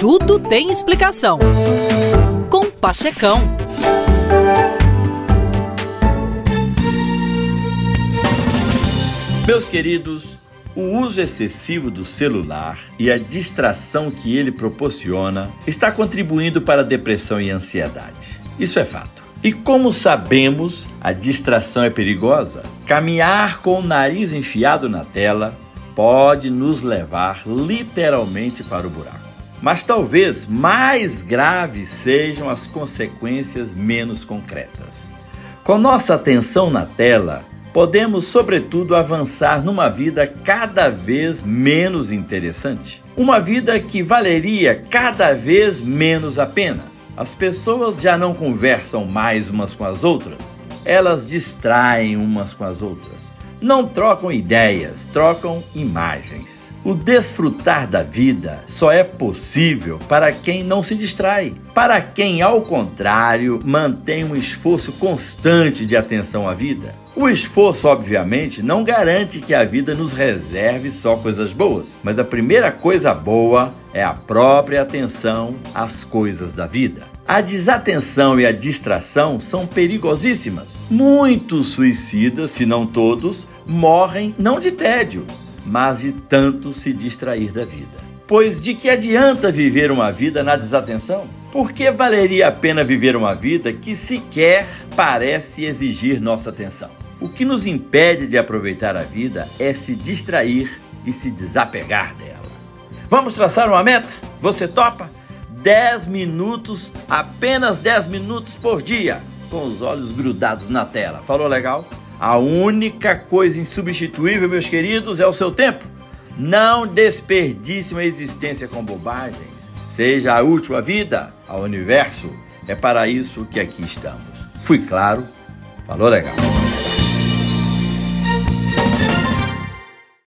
Tudo tem explicação. Com Pachecão. Meus queridos, o uso excessivo do celular e a distração que ele proporciona está contribuindo para a depressão e ansiedade. Isso é fato. E como sabemos, a distração é perigosa. Caminhar com o nariz enfiado na tela pode nos levar literalmente para o buraco. Mas talvez mais graves sejam as consequências menos concretas. Com nossa atenção na tela, podemos, sobretudo, avançar numa vida cada vez menos interessante. Uma vida que valeria cada vez menos a pena. As pessoas já não conversam mais umas com as outras, elas distraem umas com as outras. Não trocam ideias, trocam imagens. O desfrutar da vida só é possível para quem não se distrai, para quem, ao contrário, mantém um esforço constante de atenção à vida. O esforço, obviamente, não garante que a vida nos reserve só coisas boas, mas a primeira coisa boa é a própria atenção às coisas da vida. A desatenção e a distração são perigosíssimas. Muitos suicidas, se não todos, morrem não de tédio, mas de tanto se distrair da vida. Pois de que adianta viver uma vida na desatenção? Por que valeria a pena viver uma vida que sequer parece exigir nossa atenção? O que nos impede de aproveitar a vida é se distrair e se desapegar dela. Vamos traçar uma meta? Você topa? 10 minutos, apenas 10 minutos por dia, com os olhos grudados na tela. Falou legal? A única coisa insubstituível, meus queridos, é o seu tempo. Não desperdice uma existência com bobagens. Seja a última vida, ao universo. É para isso que aqui estamos. Fui claro? Falou legal.